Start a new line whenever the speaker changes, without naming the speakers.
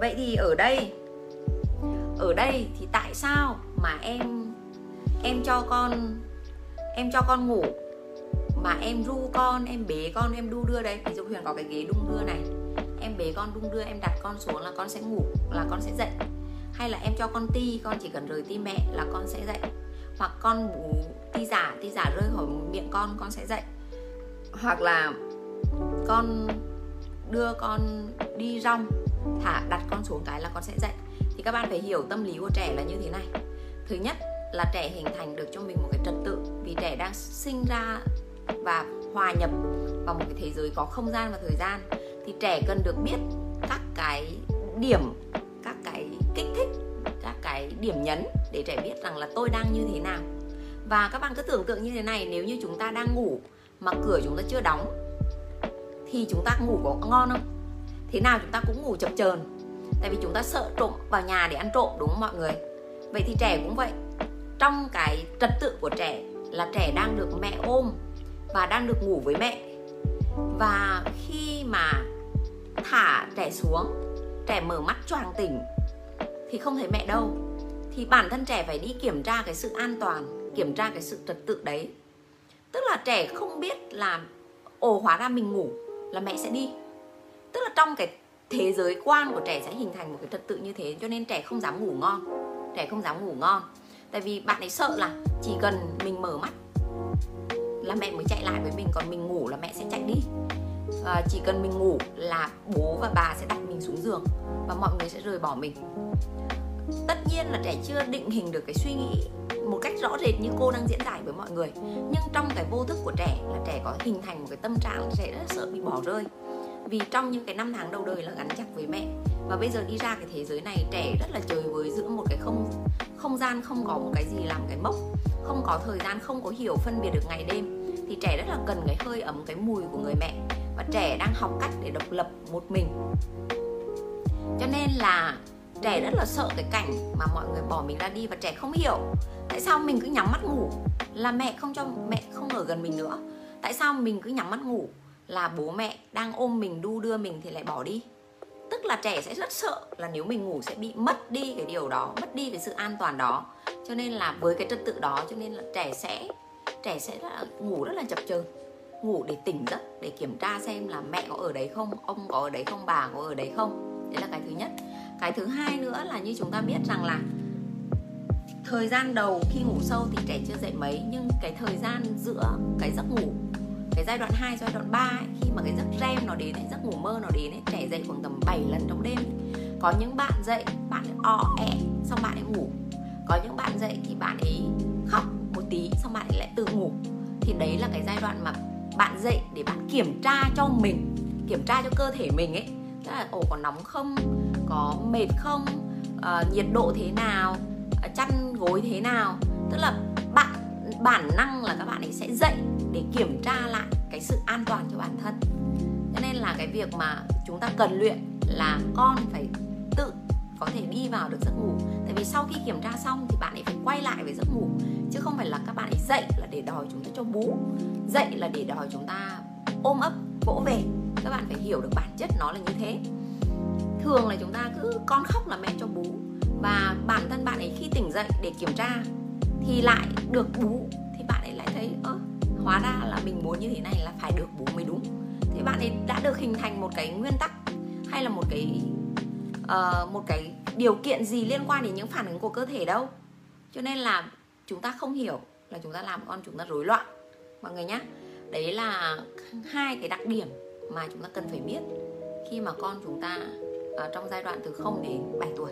vậy thì ở đây ở đây thì tại sao mà em em cho con, em cho con ngủ, mà em ru con, em bế con, em đu đưa đấy? Ví dụ huyền có cái ghế đung đưa này, em bế con đung đưa, em đặt con xuống là con sẽ ngủ, là con sẽ dậy. Hay là em cho con ti, con chỉ cần rời ti mẹ là con sẽ dậy. Hoặc con bú ti giả ti giả rơi khỏi miệng con con sẽ dậy. Hoặc là con đưa con đi rong thả, đặt con xuống cái là con sẽ dậy. Thì các bạn phải hiểu tâm lý của trẻ là như thế này. Thứ nhất là trẻ hình thành được cho mình một cái trật tự vì trẻ đang sinh ra và hòa nhập vào một cái thế giới có không gian và thời gian. Thì trẻ cần được biết các cái điểm, các cái kích thích, các cái điểm nhấn để trẻ biết rằng là tôi đang như thế nào. Và các bạn cứ tưởng tượng như thế này, nếu như chúng ta đang ngủ mà cửa chúng ta chưa đóng thì chúng ta ngủ có ngon không? Thế nào chúng ta cũng ngủ chập chờn. Tại vì chúng ta sợ trộm vào nhà để ăn trộm, đúng không mọi người? Vậy thì trẻ cũng vậy. Trong cái trật tự của trẻ là trẻ đang được mẹ ôm và đang được ngủ với mẹ. Và khi mà thả trẻ xuống, trẻ mở mắt choàng tỉnh thì không thấy mẹ đâu. Thì bản thân trẻ phải đi kiểm tra cái sự an toàn, kiểm tra cái sự trật tự đấy. Tức là trẻ không biết là, ồ, hóa ra mình ngủ là mẹ sẽ đi tức là trong cái thế giới quan của trẻ sẽ hình thành một cái trật tự như thế cho nên trẻ không dám ngủ ngon. Trẻ không dám ngủ ngon. Tại vì bạn ấy sợ là chỉ cần mình mở mắt là mẹ mới chạy lại với mình còn mình ngủ là mẹ sẽ chạy đi. À, chỉ cần mình ngủ là bố và bà sẽ đặt mình xuống giường và mọi người sẽ rời bỏ mình. Tất nhiên là trẻ chưa định hình được cái suy nghĩ một cách rõ rệt như cô đang diễn giải với mọi người. Nhưng trong cái vô thức của trẻ là trẻ có hình thành một cái tâm trạng trẻ rất sợ bị bỏ rơi vì trong những cái năm tháng đầu đời là gắn chặt với mẹ. Và bây giờ đi ra cái thế giới này, trẻ rất là chơi với giữa một cái không không gian không có một cái gì làm cái mốc, không có thời gian, không có hiểu phân biệt được ngày đêm, thì trẻ rất là cần cái hơi ấm, cái mùi của người mẹ. Và trẻ đang học cách để độc lập một mình. Cho nên là trẻ rất là sợ cái cảnh mà mọi người bỏ mình ra đi và trẻ không hiểu tại sao mình cứ nhắm mắt ngủ là mẹ không cho, mẹ không ở gần mình nữa. Tại sao mình cứ nhắm mắt ngủ là bố mẹ đang ôm mình đu đưa mình thì lại bỏ đi. Tức là trẻ sẽ rất sợ là nếu mình ngủ sẽ bị mất đi cái điều đó mất đi cái sự an toàn đó. Cho nên là với cái trật tự đó cho nên là trẻ sẽ trẻ sẽ là, ngủ rất là chập chờn. Ngủ để tỉnh giấc để kiểm tra xem là mẹ có ở đấy không ông có ở đấy không bà có ở đấy không. Đấy là cái thứ nhất. Cái thứ hai nữa là như chúng ta biết rằng là thời gian đầu khi ngủ sâu thì trẻ chưa dậy mấy nhưng cái thời gian giữa cái giấc ngủ cái giai đoạn 2, giai đoạn 3 ấy, khi mà cái giấc REM nó đến ấy, giấc ngủ mơ nó đến ấy, trẻ dậy khoảng tầm 7 lần trong đêm. Có những bạn dậy bạn ấy o ẹ xong bạn ấy ngủ. Có những bạn dậy thì bạn ấy khóc một tí xong bạn ấy lại tự ngủ. Thì đấy là cái giai đoạn mà bạn dậy để bạn kiểm tra cho mình kiểm tra cho cơ thể mình ấy. Tức là ồ có nóng không? Có mệt không? Uh, nhiệt độ thế nào? Ờ, chăn gối thế nào? Tức là bản năng là các bạn ấy sẽ dậy để kiểm tra lại cái sự an toàn cho bản thân. Cho nên là cái việc mà chúng ta cần luyện là con phải tự có thể đi vào được giấc ngủ. Tại vì sau khi kiểm tra xong thì bạn ấy phải quay lại với giấc ngủ, chứ không phải là các bạn ấy dậy là để đòi chúng ta cho bú, dậy là để đòi chúng ta ôm ấp, vỗ về. Các bạn phải hiểu được bản chất nó là như thế. Thường là chúng ta cứ con khóc là mẹ cho bú, và bản thân bạn ấy khi tỉnh dậy để kiểm tra thì lại được bú. Thì bạn ấy lại thấy ơ hóa ra là mình muốn như thế này là phải được bú mới đúng. Thì bạn ấy đã được hình thành một cái nguyên tắc hay là một cái uh, một cái điều kiện gì liên quan đến những phản ứng của cơ thể đâu. Cho nên là chúng ta không hiểu là chúng ta làm con chúng ta rối loạn. Mọi người nhé đấy là hai cái đặc điểm mà chúng ta cần phải biết khi mà con chúng ta uh, trong giai đoạn từ 0 đến 7 tuổi.